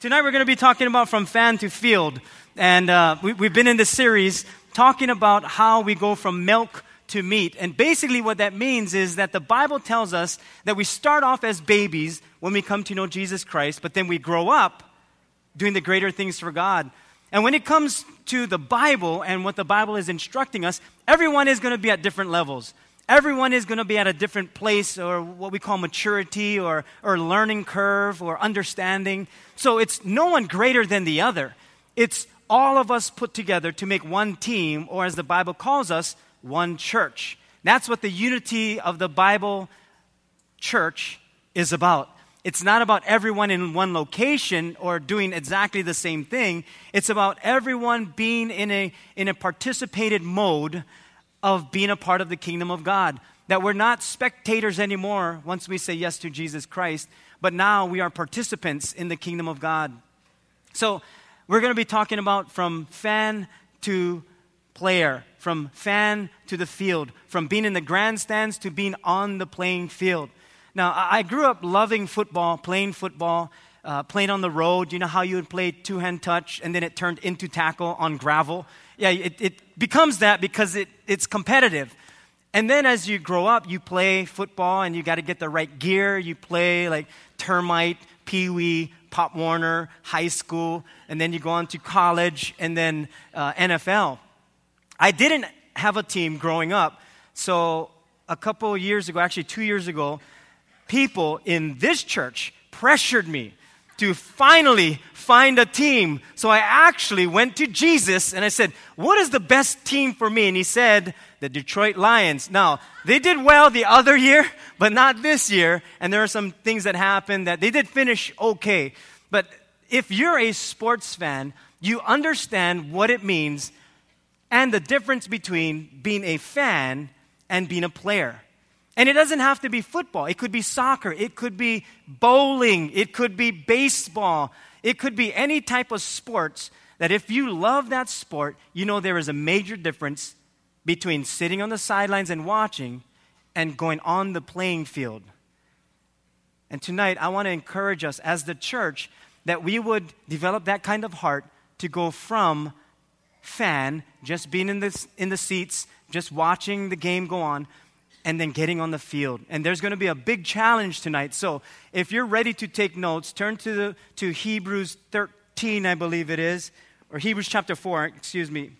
Tonight we're going to be talking about from fan to field. And uh, we, we've been in this series talking about how we go from milk to meat. And basically, what that means is that the Bible tells us that we start off as babies when we come to know Jesus Christ, but then we grow up doing the greater things for God. And when it comes to the Bible and what the Bible is instructing us, everyone is going to be at different levels. Everyone is going to be at a different place or what we call maturity or, or learning curve or understanding. So it's no one greater than the other. It's all of us put together to make one team, or as the Bible calls us, one church. That's what the unity of the Bible church is about. It's not about everyone in one location or doing exactly the same thing. It's about everyone being in a, in a participated mode of being a part of the kingdom of God. That we're not spectators anymore once we say yes to Jesus Christ, but now we are participants in the kingdom of God. So, we're going to be talking about from fan to player, from fan to the field, from being in the grandstands to being on the playing field. Now, I grew up loving football, playing football, uh, playing on the road. You know how you would play two hand touch and then it turned into tackle on gravel? Yeah, it, it becomes that because it, it's competitive. And then as you grow up, you play football and you got to get the right gear. You play like termite, pee wee, pop Warner, high school, and then you go on to college and then uh, NFL. I didn't have a team growing up, so a couple years ago, actually two years ago, people in this church pressured me to finally find a team. So I actually went to Jesus and I said, What is the best team for me? And he said, The Detroit Lions. Now, they did well the other year, but not this year. And there are some things that happened that they did finish okay. But if you're a sports fan, you understand what it means and the difference between being a fan and being a player. And it doesn't have to be football. It could be soccer. It could be bowling. It could be baseball. It could be any type of sports that if you love that sport, you know there is a major difference between sitting on the sidelines and watching and going on the playing field. And tonight, I want to encourage us as the church that we would develop that kind of heart to go from fan, just being in the, in the seats, just watching the game go on, and then getting on the field. And there's going to be a big challenge tonight. So if you're ready to take notes, turn to, the, to Hebrews 13, I believe it is, or Hebrews chapter 4, excuse me.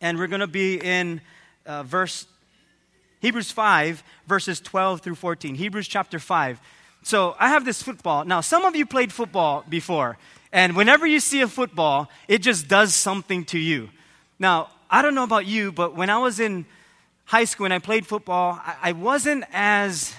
And we're going to be in uh, verse, Hebrews 5, verses 12 through 14. Hebrews chapter 5. So I have this football. Now, some of you played football before. And whenever you see a football, it just does something to you. Now, I don't know about you, but when I was in high school, and I played football, I, wasn't as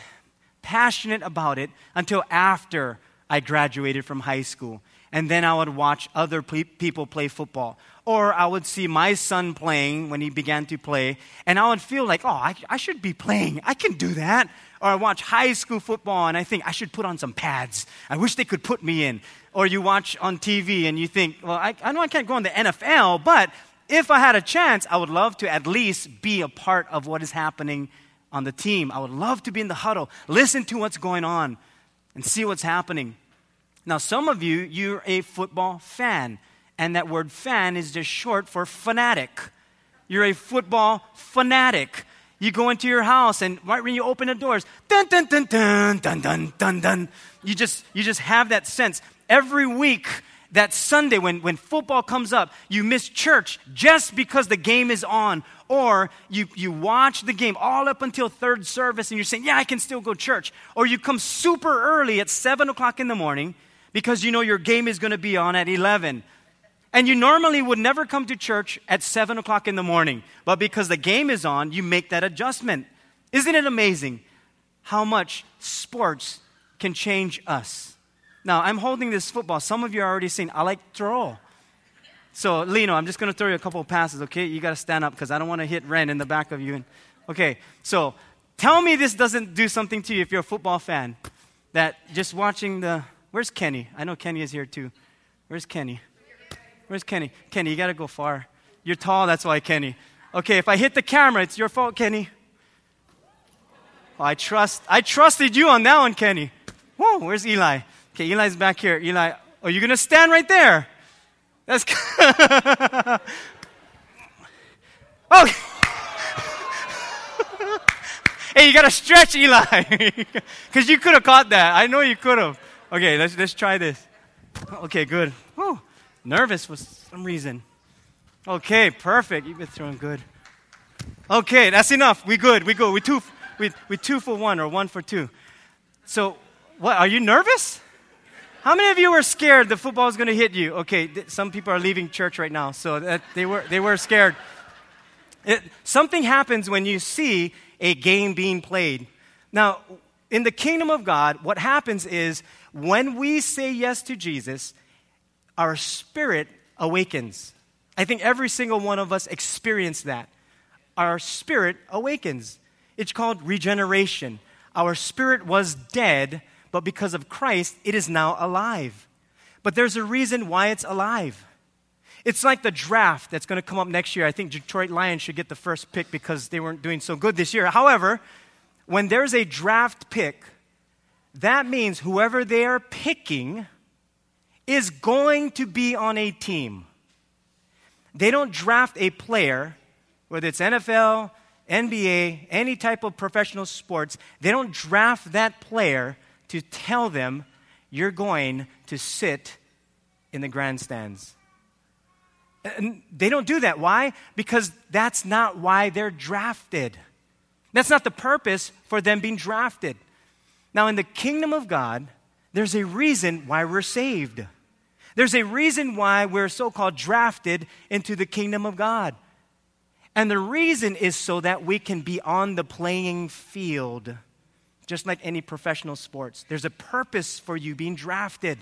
passionate about it until after I graduated from high school. And then I would watch other pe- people play football. Or I would see my son playing when he began to play, and I would feel like, oh, I, I should be playing. I can do that. Or I watch high school football, and I think I should put on some pads. I wish they could put me in. Or you watch on TV, and you think, well, I, I know I can't go in the NFL, but if I had a chance, I would love to at least be a part of what is happening on the team. I would love to be in the huddle, listen to what's going on, and see what's happening. Now, some of you, you're a football fan, and that word fan is just short for fanatic. You're a football fanatic. You go into your house, and right when you open the doors, dun dun dun dun dun dun dun dun. You just you just have that sense. Every week that Sunday when, when football comes up, you miss church just because the game is on. Or you, you watch the game all up until third service and you're saying, Yeah, I can still go church. Or you come super early at 7 o'clock in the morning because you know your game is going to be on at 11. And you normally would never come to church at 7 o'clock in the morning. But because the game is on, you make that adjustment. Isn't it amazing how much sports can change us? Now, I'm holding this football. Some of you are already saying, I like throw. So, Lino, I'm just going to throw you a couple of passes, okay? You got to stand up because I don't want to hit Ren in the back of you. Okay, so tell me this doesn't do something to you if you're a football fan. That just watching the. Where's Kenny? I know Kenny is here too. Where's Kenny? Where's Kenny? Kenny, you got to go far. You're tall, that's why, Kenny. Okay, if I hit the camera, it's your fault, Kenny. Oh, I trust. I trusted you on that one, Kenny. Whoa, where's Eli? Okay, Eli's back here. Eli, Oh, you're going to stand right there. That's. oh. hey, you got to stretch, Eli. Because you could have caught that. I know you could have. Okay, let's, let's try this. Okay, good. Oh, nervous for some reason. Okay, perfect. You've been throwing good. Okay, that's enough. We good. We good. We two, we, we two for one or one for two. So, what? Are you nervous? How many of you were scared the football was going to hit you? Okay, th- some people are leaving church right now, so that they were they were scared. It, something happens when you see a game being played. Now, in the kingdom of God, what happens is when we say yes to Jesus, our spirit awakens. I think every single one of us experienced that. Our spirit awakens. It's called regeneration. Our spirit was dead, but because of Christ, it is now alive. But there's a reason why it's alive. It's like the draft that's going to come up next year. I think Detroit Lions should get the first pick because they weren't doing so good this year. However, when there's a draft pick, that means whoever they are picking is going to be on a team. They don't draft a player, whether it's NFL, NBA, any type of professional sports, they don't draft that player to tell them you're going to sit in the grandstands. And they don't do that. Why? Because that's not why they're drafted. That's not the purpose for them being drafted. Now, in the kingdom of God, there's a reason why we're saved. There's a reason why we're so called drafted into the kingdom of God. And the reason is so that we can be on the playing field, just like any professional sports. There's a purpose for you being drafted.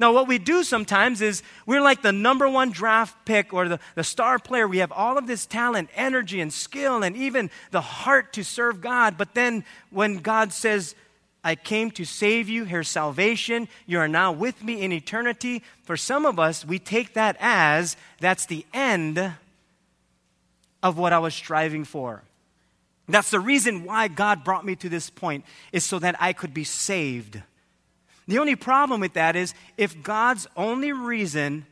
Now, what we do sometimes is we're like the number one draft pick or the, the star player. We have all of this talent, energy, and skill, and even the heart to serve God. But then when God says, I came to save you. Here's salvation. You are now with me in eternity. For some of us, we take that as that's the end of what I was striving for. That's the reason why God brought me to this point, is so that I could be saved. The only problem with that is if God's only reason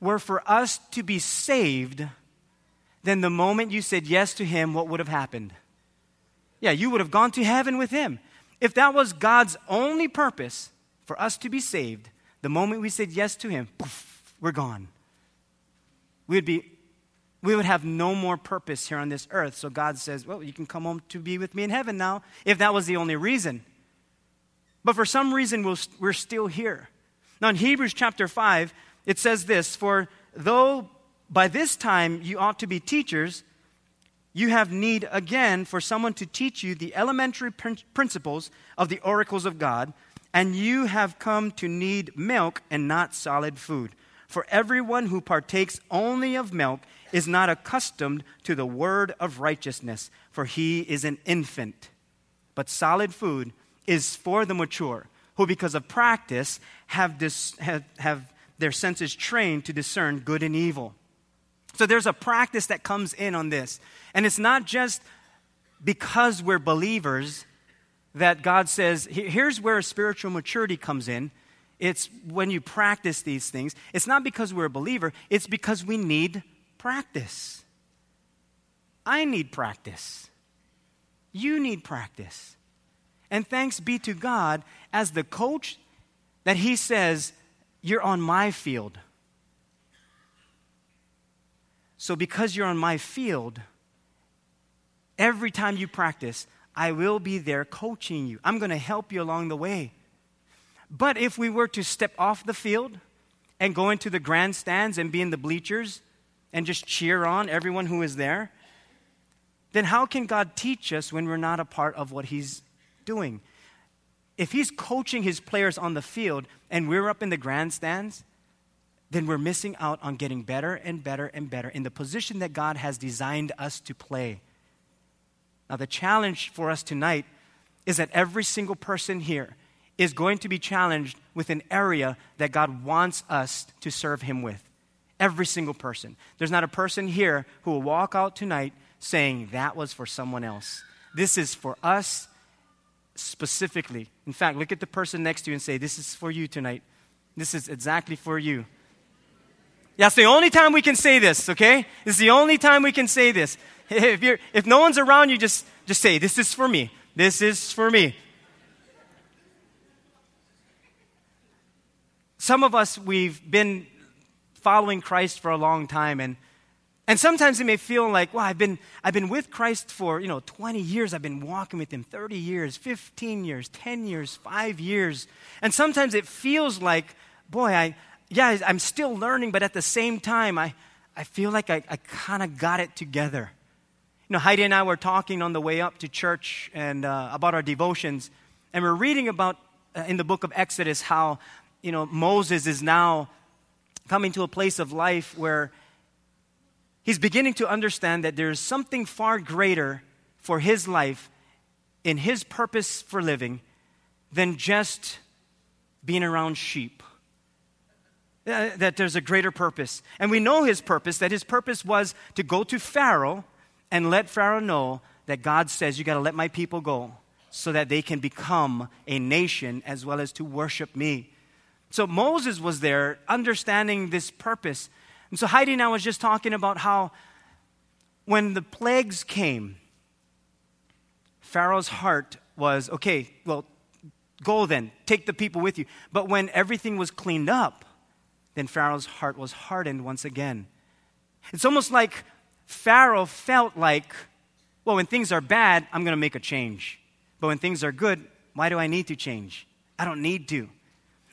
were for us to be saved, then the moment you said yes to Him, what would have happened? Yeah, you would have gone to heaven with Him. If that was God's only purpose for us to be saved, the moment we said yes to Him, poof, we're gone. We would be we would have no more purpose here on this earth. So God says, Well, you can come home to be with me in heaven now, if that was the only reason. But for some reason, we we are still here. Now, in Hebrews chapter 5, it says this For though by this time you ought to be teachers, you have need again for someone to teach you the elementary principles of the oracles of God, and you have come to need milk and not solid food. For everyone who partakes only of milk is not accustomed to the word of righteousness, for he is an infant. But solid food is for the mature, who because of practice have, dis- have, have their senses trained to discern good and evil. So there's a practice that comes in on this. And it's not just because we're believers that God says, here's where spiritual maturity comes in. It's when you practice these things. It's not because we're a believer, it's because we need practice. I need practice. You need practice. And thanks be to God, as the coach, that He says, You're on my field. So, because you're on my field, every time you practice, I will be there coaching you. I'm going to help you along the way. But if we were to step off the field and go into the grandstands and be in the bleachers and just cheer on everyone who is there, then how can God teach us when we're not a part of what He's doing? If He's coaching His players on the field and we're up in the grandstands, then we're missing out on getting better and better and better in the position that God has designed us to play. Now, the challenge for us tonight is that every single person here is going to be challenged with an area that God wants us to serve Him with. Every single person. There's not a person here who will walk out tonight saying, That was for someone else. This is for us specifically. In fact, look at the person next to you and say, This is for you tonight. This is exactly for you. That's the only time we can say this, okay? This is the only time we can say this. If, you're, if no one's around you, just, just say, This is for me. This is for me. Some of us, we've been following Christ for a long time, and, and sometimes it may feel like, well, I've been, I've been with Christ for, you know, 20 years. I've been walking with him 30 years, 15 years, 10 years, 5 years. And sometimes it feels like, boy, I, yeah, I'm still learning, but at the same time, I, I feel like I, I kind of got it together. You know, Heidi and I were talking on the way up to church and uh, about our devotions, and we're reading about uh, in the book of Exodus how you know, Moses is now coming to a place of life where he's beginning to understand that there's something far greater for his life in his purpose for living than just being around sheep. Uh, that there's a greater purpose. And we know his purpose, that his purpose was to go to Pharaoh and let Pharaoh know that God says, You got to let my people go so that they can become a nation as well as to worship me. So Moses was there understanding this purpose. And so Heidi and I was just talking about how when the plagues came, Pharaoh's heart was okay, well, go then, take the people with you. But when everything was cleaned up, then Pharaoh's heart was hardened once again. It's almost like Pharaoh felt like, well, when things are bad, I'm going to make a change. But when things are good, why do I need to change? I don't need to.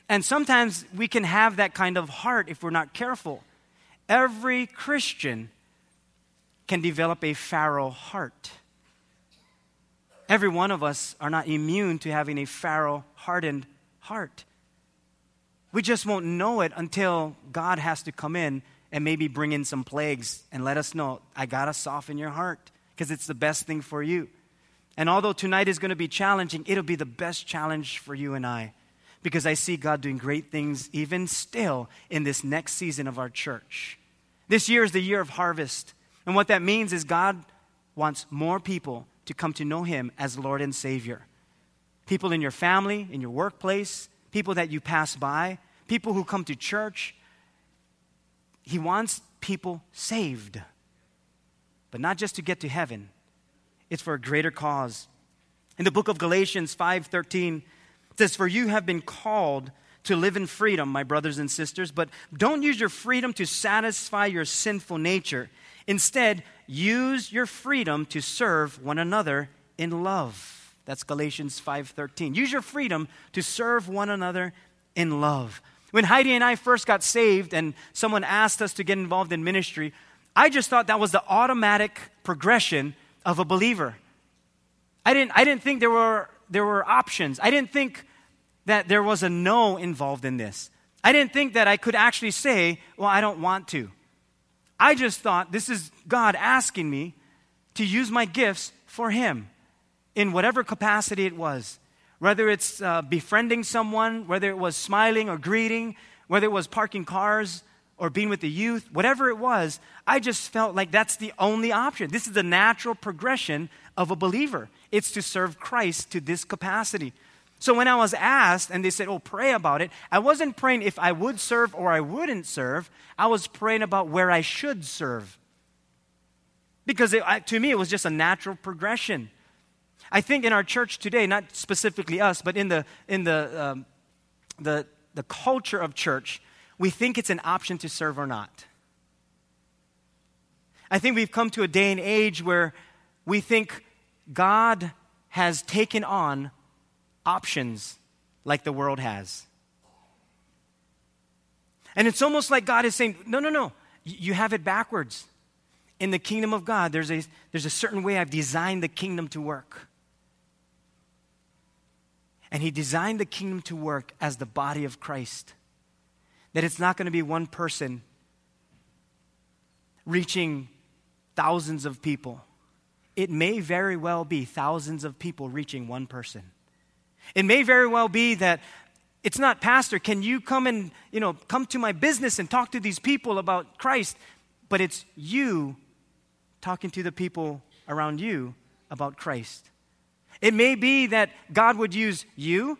And sometimes we can have that kind of heart if we're not careful. Every Christian can develop a Pharaoh heart. Every one of us are not immune to having a Pharaoh hardened heart. We just won't know it until God has to come in and maybe bring in some plagues and let us know, I got to soften your heart because it's the best thing for you. And although tonight is going to be challenging, it'll be the best challenge for you and I because I see God doing great things even still in this next season of our church. This year is the year of harvest. And what that means is God wants more people to come to know Him as Lord and Savior. People in your family, in your workplace, people that you pass by, people who come to church. He wants people saved. But not just to get to heaven, it's for a greater cause. In the book of Galatians 5:13, it says, For you have been called to live in freedom, my brothers and sisters, but don't use your freedom to satisfy your sinful nature. Instead, use your freedom to serve one another in love. That's Galatians 5:13. Use your freedom to serve one another in love. When Heidi and I first got saved and someone asked us to get involved in ministry, I just thought that was the automatic progression of a believer. I didn't, I didn't think there were there were options. I didn't think that there was a no involved in this. I didn't think that I could actually say, well, I don't want to. I just thought this is God asking me to use my gifts for Him in whatever capacity it was. Whether it's uh, befriending someone, whether it was smiling or greeting, whether it was parking cars or being with the youth, whatever it was, I just felt like that's the only option. This is the natural progression of a believer. It's to serve Christ to this capacity. So when I was asked and they said, Oh, pray about it, I wasn't praying if I would serve or I wouldn't serve. I was praying about where I should serve. Because it, to me, it was just a natural progression. I think in our church today, not specifically us, but in the, in the, um, the, the culture of church, we think it's an option to serve or not. I think we've come to a day and age where we think God has taken on options like the world has. And it's almost like God is saying, no, no, no, you have it backwards. In the kingdom of God, there's a, there's a certain way I've designed the kingdom to work. And He designed the kingdom to work as the body of Christ. That it's not going to be one person reaching thousands of people it may very well be thousands of people reaching one person. It may very well be that it's not, Pastor, can you come and, you know, come to my business and talk to these people about Christ? But it's you talking to the people around you about Christ. It may be that God would use you,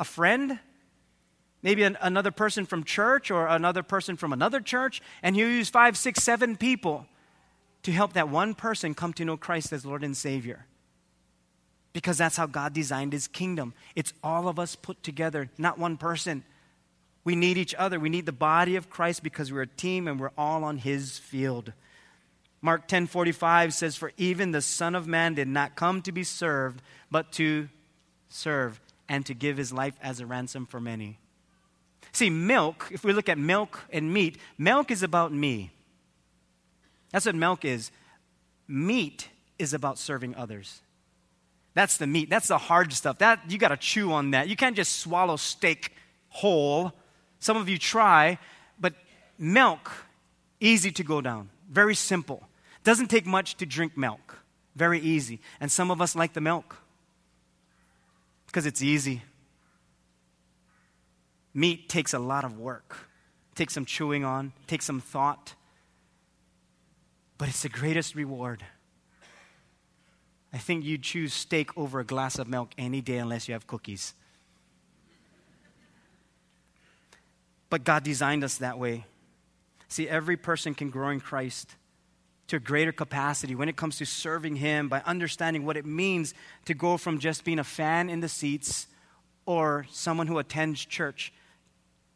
a friend, maybe an, another person from church or another person from another church, and he'll use five, six, seven people to help that one person come to know Christ as Lord and Savior. Because that's how God designed his kingdom. It's all of us put together, not one person. We need each other. We need the body of Christ because we're a team and we're all on his field. Mark 10:45 says for even the son of man did not come to be served but to serve and to give his life as a ransom for many. See, milk, if we look at milk and meat, milk is about me. That's what milk is. Meat is about serving others. That's the meat. That's the hard stuff. That you got to chew on that. You can't just swallow steak whole. Some of you try, but milk easy to go down. Very simple. Doesn't take much to drink milk. Very easy. And some of us like the milk because it's easy. Meat takes a lot of work. Takes some chewing on, takes some thought. But it's the greatest reward. I think you'd choose steak over a glass of milk any day unless you have cookies. But God designed us that way. See, every person can grow in Christ to a greater capacity when it comes to serving Him by understanding what it means to go from just being a fan in the seats or someone who attends church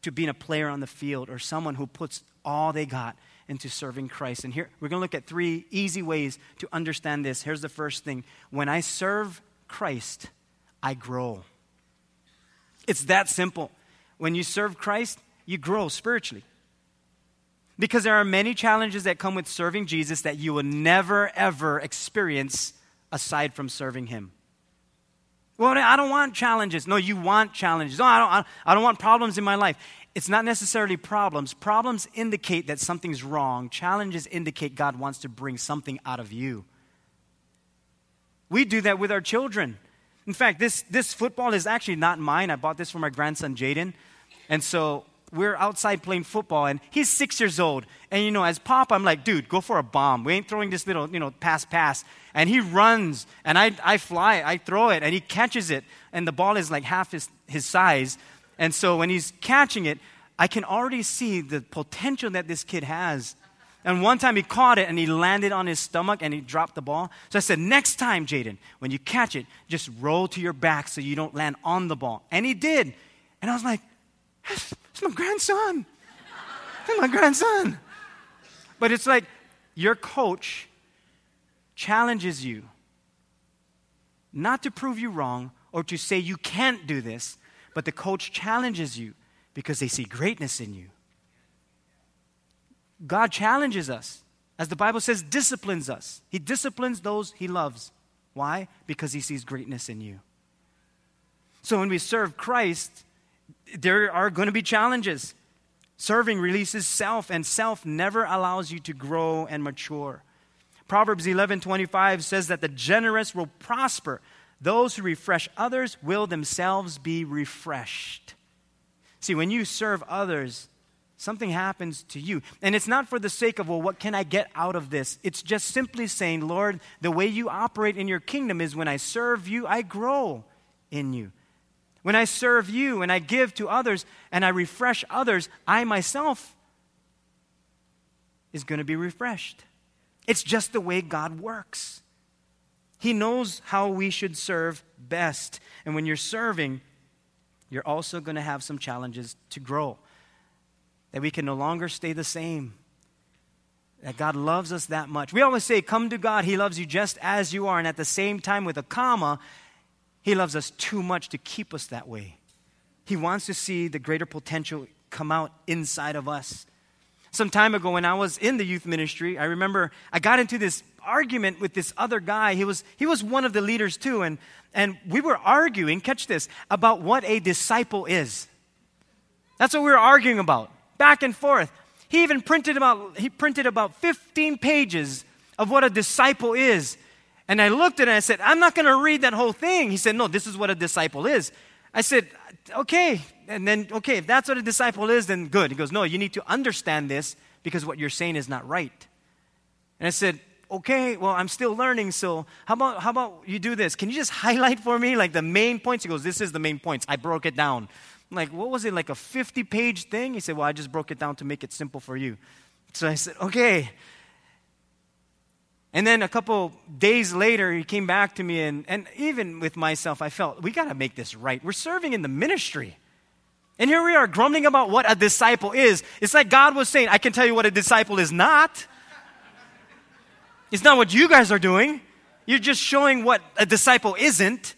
to being a player on the field or someone who puts all they got into serving Christ. And here we're going to look at three easy ways to understand this. Here's the first thing when I serve Christ, I grow. It's that simple. When you serve Christ, you grow spiritually. Because there are many challenges that come with serving Jesus that you will never, ever experience aside from serving Him. Well, I don't want challenges. No, you want challenges. No, I don't, I don't want problems in my life. It's not necessarily problems. Problems indicate that something's wrong. Challenges indicate God wants to bring something out of you. We do that with our children. In fact, this, this football is actually not mine. I bought this for my grandson, Jaden. And so we're outside playing football and he's six years old. And you know, as pop, I'm like, dude, go for a bomb. We ain't throwing this little, you know, pass, pass. And he runs and I, I fly, I throw it and he catches it. And the ball is like half his, his size. And so when he's catching it, I can already see the potential that this kid has. And one time he caught it and he landed on his stomach and he dropped the ball. So I said, Next time, Jaden, when you catch it, just roll to your back so you don't land on the ball. And he did. And I was like, it's my grandson. It's my grandson. But it's like your coach challenges you not to prove you wrong or to say you can't do this, but the coach challenges you because they see greatness in you. God challenges us. As the Bible says, disciplines us. He disciplines those he loves. Why? Because he sees greatness in you. So when we serve Christ, there are going to be challenges. Serving releases self, and self never allows you to grow and mature. Proverbs 11:25 says that the generous will prosper. Those who refresh others will themselves be refreshed. See, when you serve others, something happens to you. And it's not for the sake of, well, what can I get out of this? It's just simply saying, Lord, the way you operate in your kingdom is when I serve you, I grow in you. When I serve you and I give to others and I refresh others, I myself is going to be refreshed. It's just the way God works. He knows how we should serve best. And when you're serving, you're also going to have some challenges to grow. That we can no longer stay the same. That God loves us that much. We always say, Come to God, He loves you just as you are. And at the same time, with a comma, he loves us too much to keep us that way. He wants to see the greater potential come out inside of us. Some time ago, when I was in the youth ministry, I remember I got into this argument with this other guy. He was, he was one of the leaders too, and, and we were arguing, catch this, about what a disciple is. That's what we were arguing about, back and forth. He even printed about, he printed about 15 pages of what a disciple is. And I looked at it and I said, I'm not going to read that whole thing. He said, No, this is what a disciple is. I said, Okay. And then, okay, if that's what a disciple is, then good. He goes, No, you need to understand this because what you're saying is not right. And I said, Okay, well, I'm still learning, so how about, how about you do this? Can you just highlight for me like the main points? He goes, This is the main points. I broke it down. I'm like, what was it, like a 50 page thing? He said, well, I just broke it down to make it simple for you. So I said, okay. And then a couple days later, he came back to me, and, and even with myself, I felt, we got to make this right. We're serving in the ministry. And here we are grumbling about what a disciple is. It's like God was saying, I can tell you what a disciple is not. It's not what you guys are doing. You're just showing what a disciple isn't.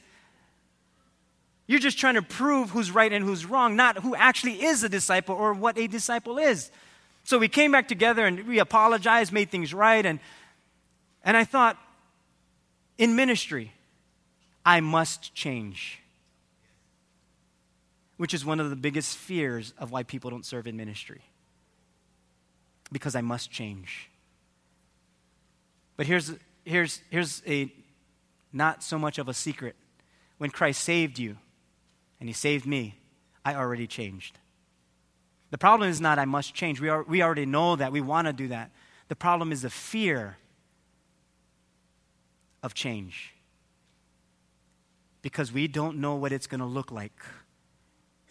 You're just trying to prove who's right and who's wrong, not who actually is a disciple or what a disciple is. So we came back together and we apologized, made things right, and, and I thought, in ministry, I must change. Which is one of the biggest fears of why people don't serve in ministry. Because I must change. But here's, here's, here's a not so much of a secret. When Christ saved you, and He saved me, I already changed. The problem is not I must change. We, are, we already know that. We want to do that. The problem is the fear of change. Because we don't know what it's going to look like.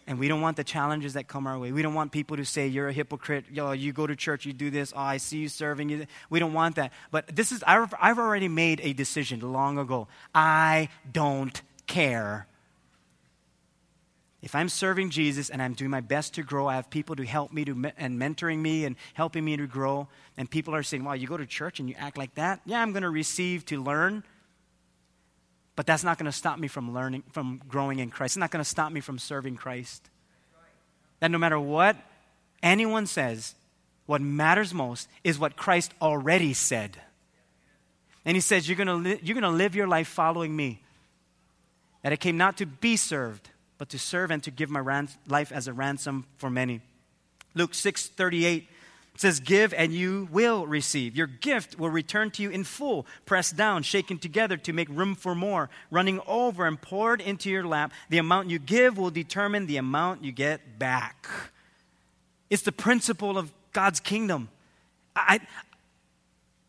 And we don't want the challenges that come our way. We don't want people to say, You're a hypocrite. Yo, you go to church, you do this. Oh, I see you serving. We don't want that. But this is, I've, I've already made a decision long ago. I don't care if I'm serving Jesus and I'm doing my best to grow, I have people to help me to, and mentoring me and helping me to grow, and people are saying, Wow, you go to church and you act like that? Yeah, I'm going to receive to learn. But that's not going to stop me from learning, from growing in Christ. It's not going to stop me from serving Christ. That no matter what anyone says, what matters most is what Christ already said. And he says, You're going to li- you're to live your life following me. That I came not to be served but to serve and to give my ran- life as a ransom for many. Luke 6 38 says, Give and you will receive. Your gift will return to you in full, pressed down, shaken together to make room for more, running over and poured into your lap. The amount you give will determine the amount you get back. It's the principle of God's kingdom. I,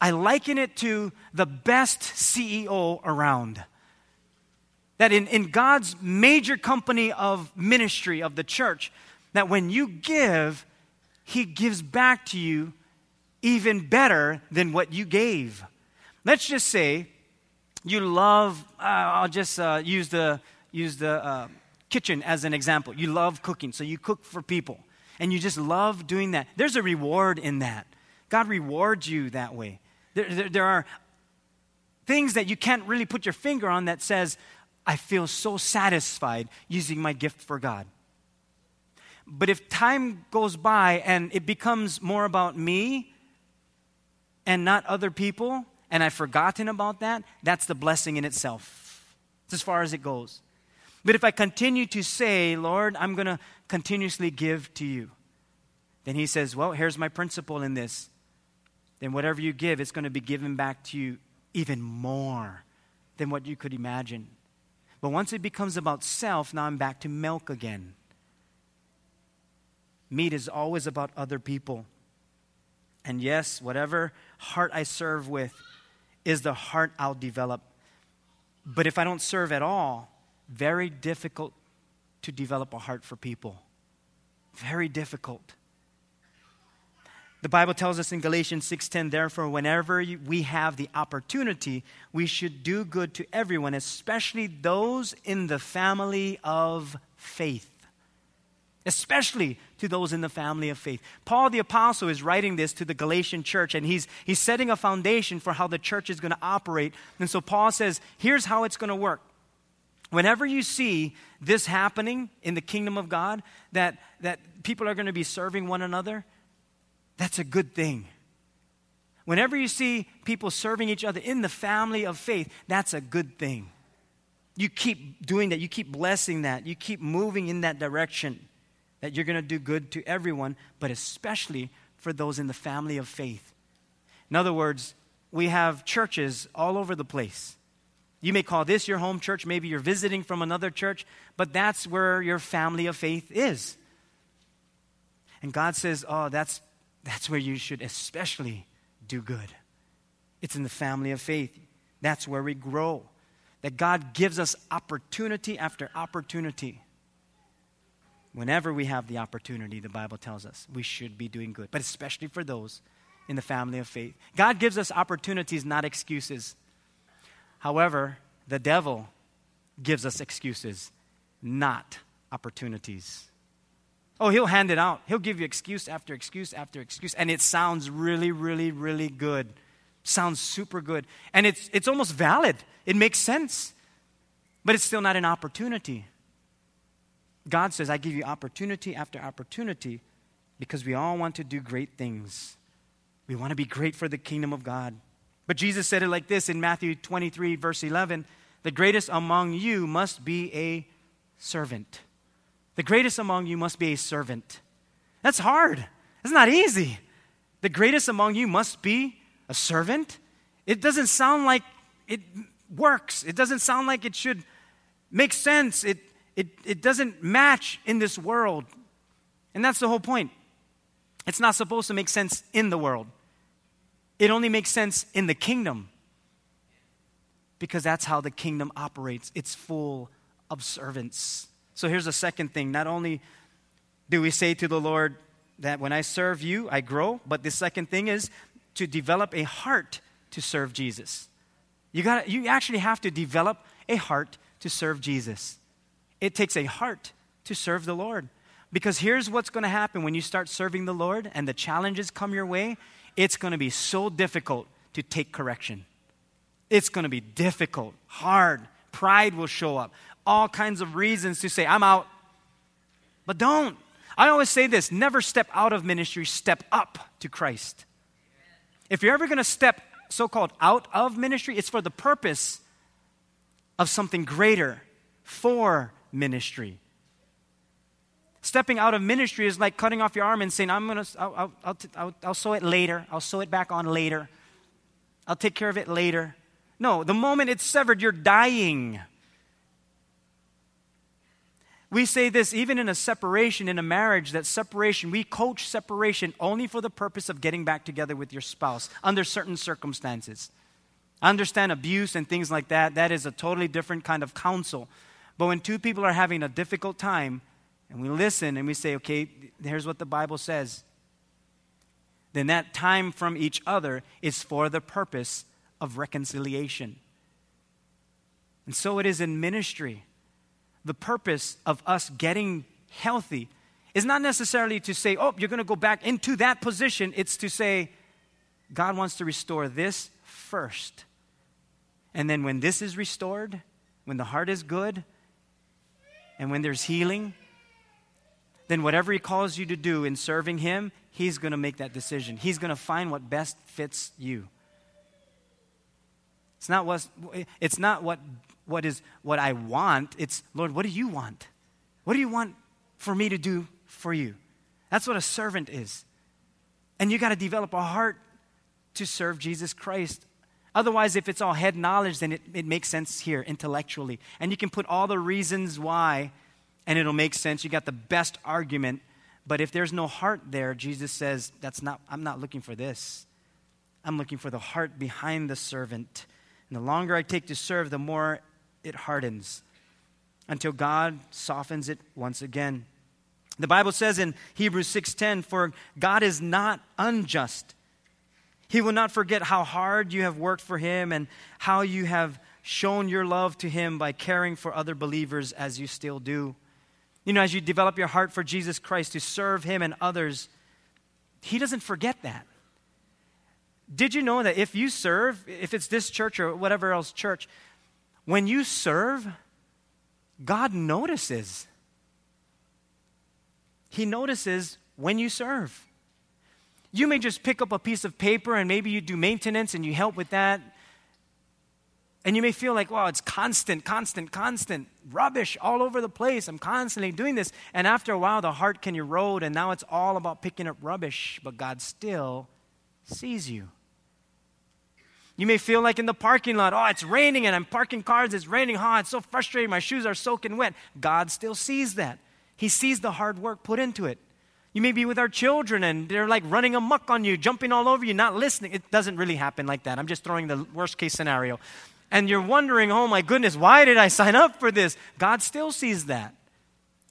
I liken it to the best CEO around that in, in God's major company of ministry of the church, that when you give, He gives back to you even better than what you gave. Let's just say you love, uh, I'll just uh, use the, use the uh, kitchen as an example. You love cooking, so you cook for people, and you just love doing that. There's a reward in that. God rewards you that way. There, there, there are things that you can't really put your finger on that says, I feel so satisfied using my gift for God. But if time goes by and it becomes more about me and not other people, and I've forgotten about that, that's the blessing in itself. It's as far as it goes. But if I continue to say, Lord, I'm going to continuously give to you, then He says, Well, here's my principle in this. Then whatever you give, it's going to be given back to you even more than what you could imagine. But once it becomes about self, now I'm back to milk again. Meat is always about other people. And yes, whatever heart I serve with is the heart I'll develop. But if I don't serve at all, very difficult to develop a heart for people. Very difficult. The Bible tells us in Galatians 6:10, therefore whenever we have the opportunity, we should do good to everyone, especially those in the family of faith. Especially to those in the family of faith. Paul the apostle is writing this to the Galatian church and he's he's setting a foundation for how the church is going to operate. And so Paul says, here's how it's going to work. Whenever you see this happening in the kingdom of God, that, that people are going to be serving one another, that's a good thing. Whenever you see people serving each other in the family of faith, that's a good thing. You keep doing that, you keep blessing that, you keep moving in that direction that you're going to do good to everyone, but especially for those in the family of faith. In other words, we have churches all over the place. You may call this your home church, maybe you're visiting from another church, but that's where your family of faith is. And God says, Oh, that's that's where you should especially do good. It's in the family of faith. That's where we grow. That God gives us opportunity after opportunity. Whenever we have the opportunity, the Bible tells us we should be doing good, but especially for those in the family of faith. God gives us opportunities, not excuses. However, the devil gives us excuses, not opportunities. Oh, he'll hand it out. He'll give you excuse after excuse after excuse, and it sounds really, really, really good. Sounds super good. And it's, it's almost valid. It makes sense. But it's still not an opportunity. God says, I give you opportunity after opportunity because we all want to do great things. We want to be great for the kingdom of God. But Jesus said it like this in Matthew 23, verse 11 The greatest among you must be a servant. The greatest among you must be a servant. That's hard. That's not easy. The greatest among you must be a servant. It doesn't sound like it works. It doesn't sound like it should make sense. It, it, it doesn't match in this world. And that's the whole point. It's not supposed to make sense in the world, it only makes sense in the kingdom because that's how the kingdom operates. It's full of servants. So here's the second thing. Not only do we say to the Lord that when I serve you, I grow, but the second thing is to develop a heart to serve Jesus. You, got you actually have to develop a heart to serve Jesus. It takes a heart to serve the Lord. Because here's what's going to happen when you start serving the Lord and the challenges come your way it's going to be so difficult to take correction. It's going to be difficult, hard. Pride will show up. All kinds of reasons to say, I'm out. But don't. I always say this never step out of ministry, step up to Christ. If you're ever going to step so called out of ministry, it's for the purpose of something greater for ministry. Stepping out of ministry is like cutting off your arm and saying, I'm to, I'll, I'll, I'll, I'll sew it later. I'll sew it back on later. I'll take care of it later. No, the moment it's severed, you're dying. We say this even in a separation, in a marriage, that separation, we coach separation only for the purpose of getting back together with your spouse under certain circumstances. I understand abuse and things like that. That is a totally different kind of counsel. But when two people are having a difficult time and we listen and we say, okay, here's what the Bible says, then that time from each other is for the purpose of reconciliation. And so it is in ministry the purpose of us getting healthy is not necessarily to say, oh, you're going to go back into that position. It's to say, God wants to restore this first. And then when this is restored, when the heart is good, and when there's healing, then whatever He calls you to do in serving Him, He's going to make that decision. He's going to find what best fits you. It's not what, it's not what what is what I want. It's, Lord, what do you want? What do you want for me to do for you? That's what a servant is. And you got to develop a heart to serve Jesus Christ. Otherwise, if it's all head knowledge, then it, it makes sense here intellectually. And you can put all the reasons why, and it'll make sense. You got the best argument. But if there's no heart there, Jesus says, That's not, I'm not looking for this. I'm looking for the heart behind the servant. And the longer I take to serve, the more it hardens until God softens it once again. The Bible says in Hebrews 6:10 for God is not unjust. He will not forget how hard you have worked for him and how you have shown your love to him by caring for other believers as you still do. You know, as you develop your heart for Jesus Christ to serve him and others, he doesn't forget that. Did you know that if you serve, if it's this church or whatever else church, when you serve, God notices. He notices when you serve. You may just pick up a piece of paper and maybe you do maintenance and you help with that. And you may feel like, wow, it's constant, constant, constant, rubbish all over the place. I'm constantly doing this. And after a while, the heart can erode, and now it's all about picking up rubbish, but God still sees you. You may feel like in the parking lot, oh, it's raining and I'm parking cars, it's raining, oh, it's so frustrating, my shoes are soaking wet. God still sees that. He sees the hard work put into it. You may be with our children and they're like running amuck on you, jumping all over you, not listening. It doesn't really happen like that. I'm just throwing the worst case scenario. And you're wondering, oh my goodness, why did I sign up for this? God still sees that.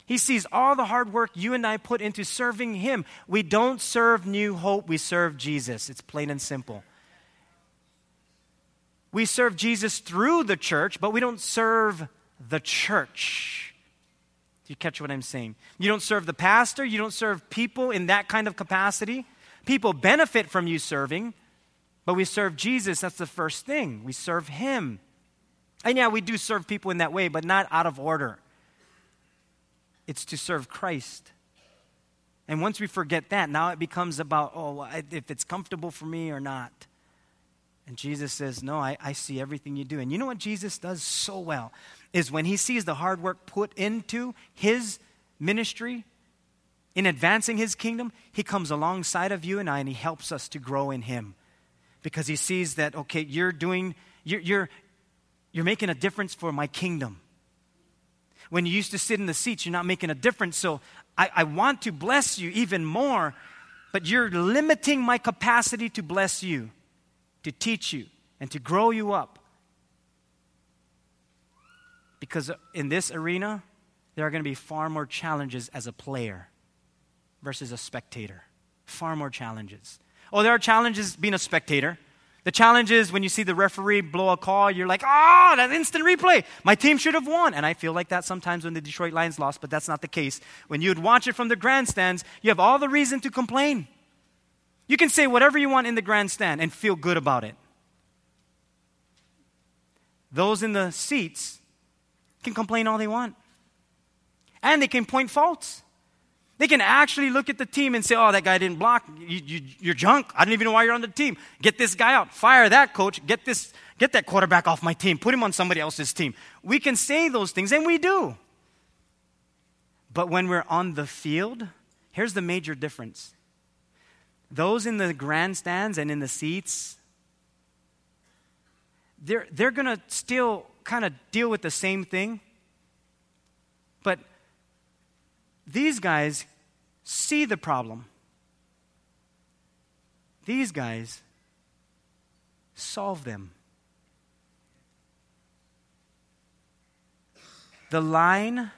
He sees all the hard work you and I put into serving Him. We don't serve New Hope, we serve Jesus. It's plain and simple. We serve Jesus through the church, but we don't serve the church. Do you catch what I'm saying? You don't serve the pastor, you don't serve people in that kind of capacity. People benefit from you serving, but we serve Jesus. That's the first thing. We serve Him. And yeah, we do serve people in that way, but not out of order it's to serve Christ. And once we forget that, now it becomes about, oh, if it's comfortable for me or not. And Jesus says, No, I, I see everything you do. And you know what Jesus does so well? Is when he sees the hard work put into his ministry, in advancing his kingdom, he comes alongside of you and I and he helps us to grow in him. Because he sees that, okay, you're doing, you're, you're, you're making a difference for my kingdom. When you used to sit in the seats, you're not making a difference. So I, I want to bless you even more, but you're limiting my capacity to bless you, to teach you, and to grow you up. Because in this arena, there are going to be far more challenges as a player versus a spectator. Far more challenges. Oh, there are challenges being a spectator. The challenge is when you see the referee blow a call, you're like, oh, that instant replay. My team should have won. And I feel like that sometimes when the Detroit Lions lost, but that's not the case. When you'd watch it from the grandstands, you have all the reason to complain. You can say whatever you want in the grandstand and feel good about it. Those in the seats can complain all they want. And they can point faults. They can actually look at the team and say, oh, that guy didn't block. You, you, are junk. I don't even know why you're on the team. Get this guy out. Fire that coach. Get, this, get that quarterback off my team. Put him on somebody else's team. We can say those things, and we do. But when we're on the field, here's the major difference those in the grandstands and in the seats, they're, they're going to still kind of deal with the same thing. But these guys see the problem. These guys solve them. The line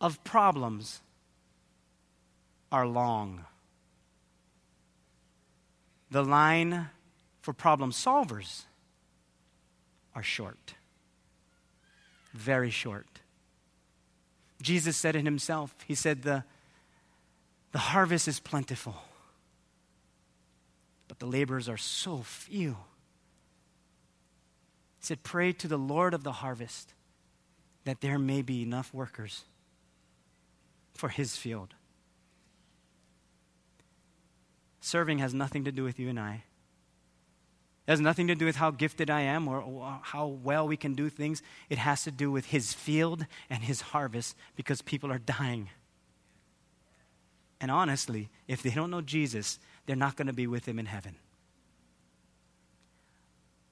of problems are long. The line for problem solvers are short. Very short. Jesus said it himself. He said, The, the harvest is plentiful, but the laborers are so few. He said, Pray to the Lord of the harvest that there may be enough workers for his field. Serving has nothing to do with you and I. It has nothing to do with how gifted I am or, or, how well we can do things. It has to do with his field and his harvest because people are dying. And honestly, if they don't know Jesus, they're not going to be with him in heaven.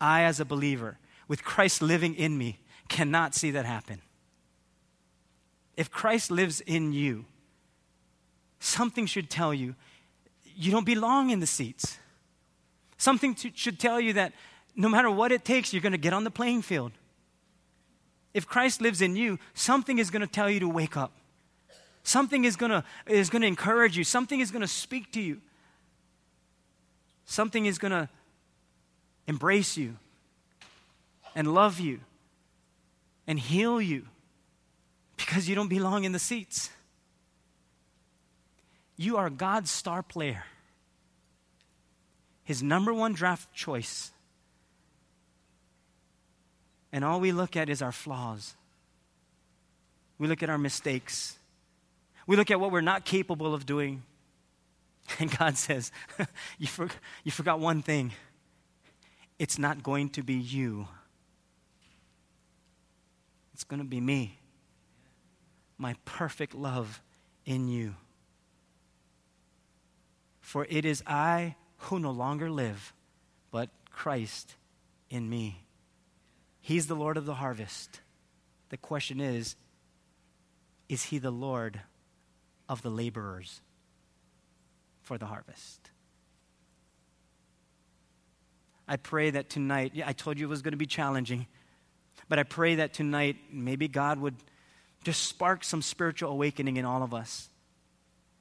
I, as a believer, with Christ living in me, cannot see that happen. If Christ lives in you, something should tell you you don't belong in the seats. Something to, should tell you that no matter what it takes, you're going to get on the playing field. If Christ lives in you, something is going to tell you to wake up. Something is going to, is going to encourage you. Something is going to speak to you. Something is going to embrace you and love you and heal you because you don't belong in the seats. You are God's star player his number one draft choice. And all we look at is our flaws. We look at our mistakes. We look at what we're not capable of doing. And God says, you, for, you forgot one thing. It's not going to be you, it's going to be me. My perfect love in you. For it is I who no longer live, but Christ in me. He's the Lord of the harvest. The question is is he the Lord of the laborers for the harvest? I pray that tonight, I told you it was going to be challenging, but I pray that tonight maybe God would just spark some spiritual awakening in all of us.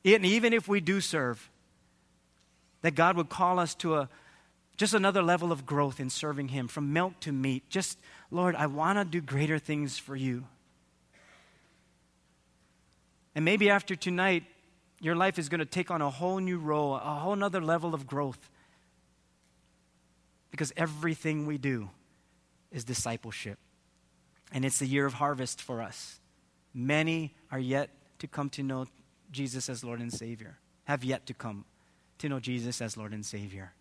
And even if we do serve, that God would call us to a just another level of growth in serving Him from milk to meat. Just, Lord, I want to do greater things for you. And maybe after tonight, your life is going to take on a whole new role, a whole other level of growth. Because everything we do is discipleship. And it's the year of harvest for us. Many are yet to come to know Jesus as Lord and Savior, have yet to come to know Jesus as Lord and Savior.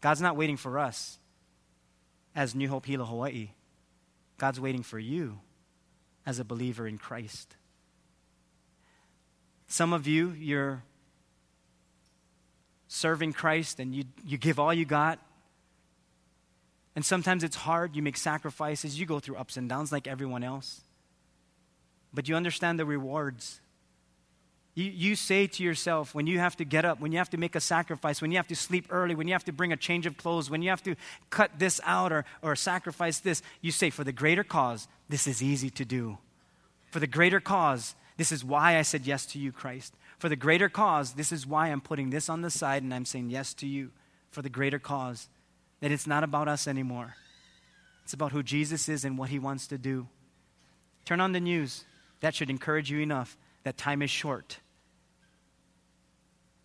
God's not waiting for us as New Hope Hilo Hawaii. God's waiting for you as a believer in Christ. Some of you, you're serving Christ and you, you give all you got. And sometimes it's hard. You make sacrifices. You go through ups and downs like everyone else. But you understand the rewards you, you say to yourself when you have to get up, when you have to make a sacrifice, when you have to sleep early, when you have to bring a change of clothes, when you have to cut this out or, or sacrifice this, you say, for the greater cause, this is easy to do. For the greater cause, this is why I said yes to you, Christ. For the greater cause, this is why I'm putting this on the side and I'm saying yes to you. For the greater cause, that it's not about us anymore. It's about who Jesus is and what he wants to do. Turn on the news. That should encourage you enough that time is short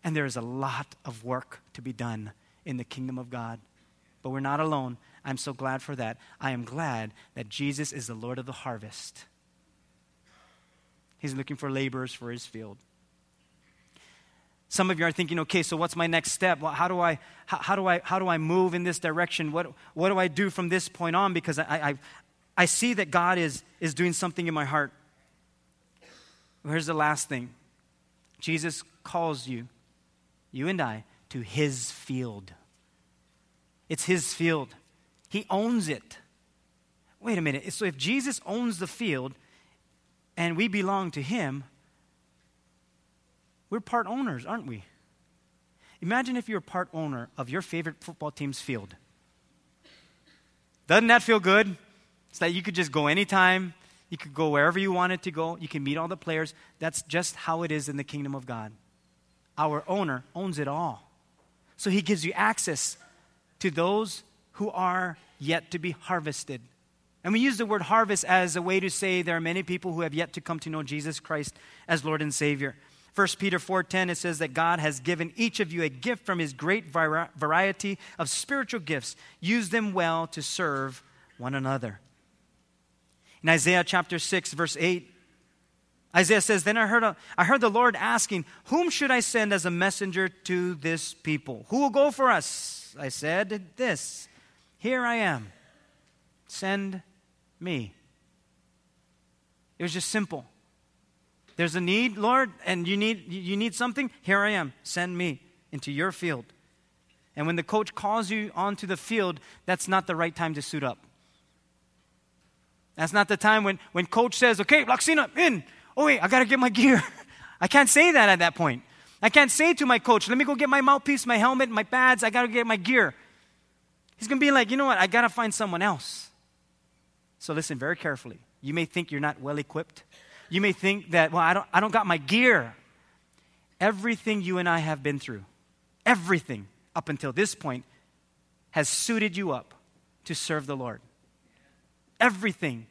and there is a lot of work to be done in the kingdom of God. But we're not alone. I'm so glad for that. I am glad that Jesus is the Lord of the harvest. He's looking for laborers for his field. Some of you are thinking, okay, so what's my next step? Well, how do I, how, how, do I, how do I move in this direction? What, what do I do from this point on? Because I, I, I see that God is, is doing something in my heart. Here's the last thing Jesus calls you you and I, to his field. It's his field. He owns it. Wait a minute. So if Jesus owns the field and we belong to him, we're part owners, aren't we? Imagine if you're part owner of your favorite football team's field. Doesn't that feel good? It's that you could just go anytime. You could go wherever you wanted to go. You can meet all the players. That's just how it is in the kingdom of God our owner, owns it all. So he gives you access to those who are yet to be harvested. And we use the word harvest as a way to say there are many people who have yet to come to know Jesus Christ as Lord and Savior. 1 Peter 4:10 it says that God has given each of you a gift from his great variety of spiritual gifts. Use them well to serve one another. In Isaiah chapter 6 verse 8 Isaiah says, Then I heard, a, I heard the Lord asking, Whom should I send as a messenger to this people? Who will go for us? I said, This. Here I am. Send me. It was just simple. There's a need, Lord, and you need, you need something? Here I am. Send me into your field. And when the coach calls you onto the field, that's not the right time to suit up. That's not the time when, when coach says, okay, Laksina, in oh, wait, I got to get my gear. I can't say that at that point. I can't say to my coach, let me go get my mouthpiece, my helmet, my pads, I got to get my gear. He's going to be like, you know what, I got to find someone else. So listen very carefully. You may think you're not well equipped. You may think that, well, I don't, I don't got my gear. Everything you and I have been through, everything up until this point, has suited you up to serve the Lord. Everything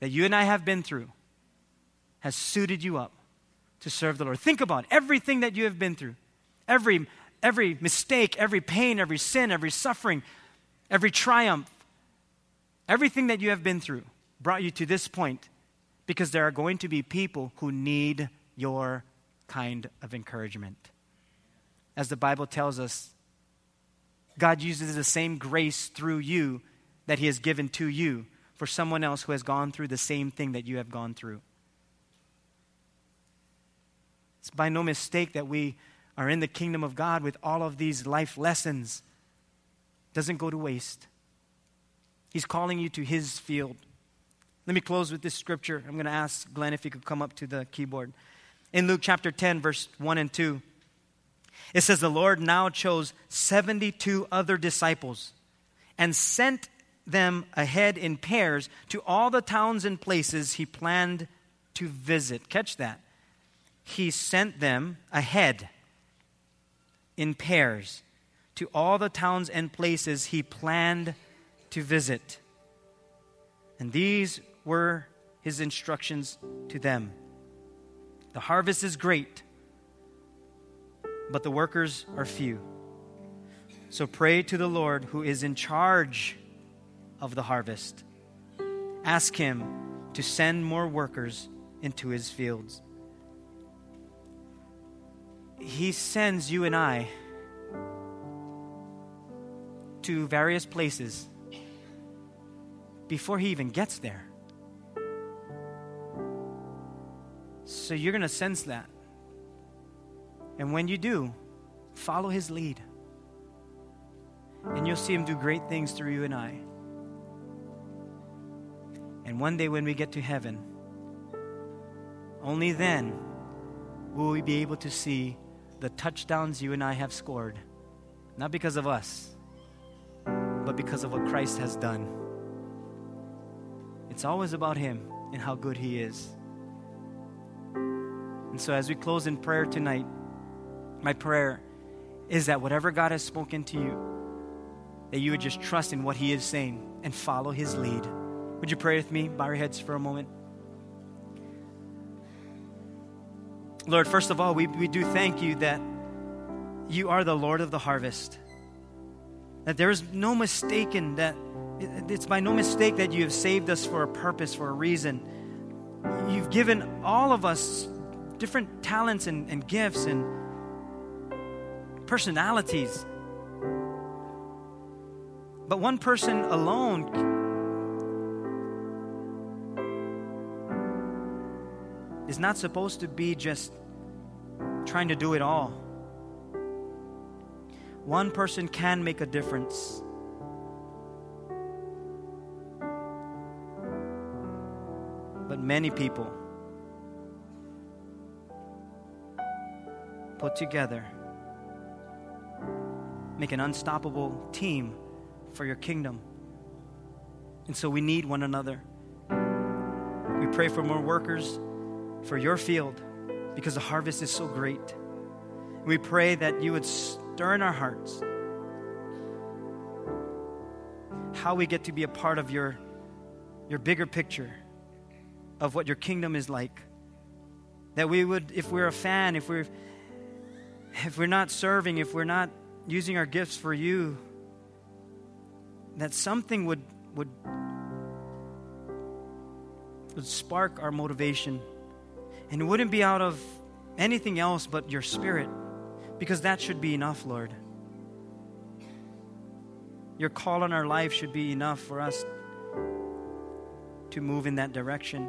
that you and I have been through has suited you up to serve the Lord. Think about everything that you have been through. Every, every mistake, every pain, every sin, every suffering, every triumph, everything that you have been through brought you to this point because there are going to be people who need your kind of encouragement. As the Bible tells us, God uses the same grace through you that He has given to you for someone else who has gone through the same thing that you have gone through. It's by no mistake that we are in the kingdom of God with all of these life lessons. Doesn't go to waste. He's calling you to his field. Let me close with this scripture. I'm going to ask Glenn if he could come up to the keyboard. In Luke chapter 10, verse 1 and 2, it says, The Lord now chose 72 other disciples and sent them ahead in pairs to all the towns and places he planned to visit. Catch that. He sent them ahead in pairs to all the towns and places he planned to visit. And these were his instructions to them The harvest is great, but the workers are few. So pray to the Lord who is in charge of the harvest. Ask him to send more workers into his fields. He sends you and I to various places before he even gets there. So you're going to sense that. And when you do, follow his lead. And you'll see him do great things through you and I. And one day when we get to heaven, only then will we be able to see the touchdowns you and I have scored. Not because of us, but because of what Christ has done. It's always about Him and how good He is. And so, as we close in prayer tonight, my prayer is that whatever God has spoken to you, that you would just trust in what He is saying and follow His lead. Would you pray with me? Bow your heads for a moment. Lord, first of all, we, we do thank you that you are the Lord of the harvest. That there is no mistaken that it's by no mistake that you have saved us for a purpose, for a reason. You've given all of us different talents and, and gifts and personalities. But one person alone is not supposed to be just trying to do it all. One person can make a difference. But many people put together make an unstoppable team for your kingdom. And so we need one another. We pray for more workers for your field because the harvest is so great. We pray that you would stir in our hearts how we get to be a part of your, your bigger picture of what your kingdom is like. That we would, if we're a fan, if we're if we're not serving, if we're not using our gifts for you, that something would would would spark our motivation and it wouldn't be out of anything else but your spirit, because that should be enough, Lord. Your call on our life should be enough for us to move in that direction.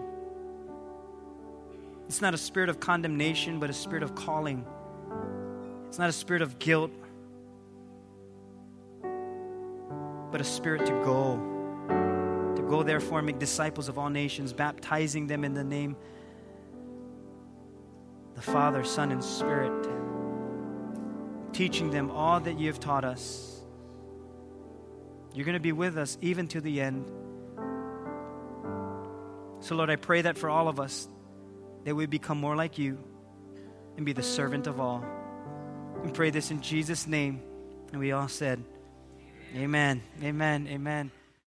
It's not a spirit of condemnation, but a spirit of calling. It's not a spirit of guilt, but a spirit to go. To go, therefore, and make disciples of all nations, baptizing them in the name the Father, Son, and Spirit, teaching them all that you have taught us. You're going to be with us even to the end. So, Lord, I pray that for all of us, that we become more like you and be the servant of all. We pray this in Jesus' name. And we all said, Amen, amen, amen.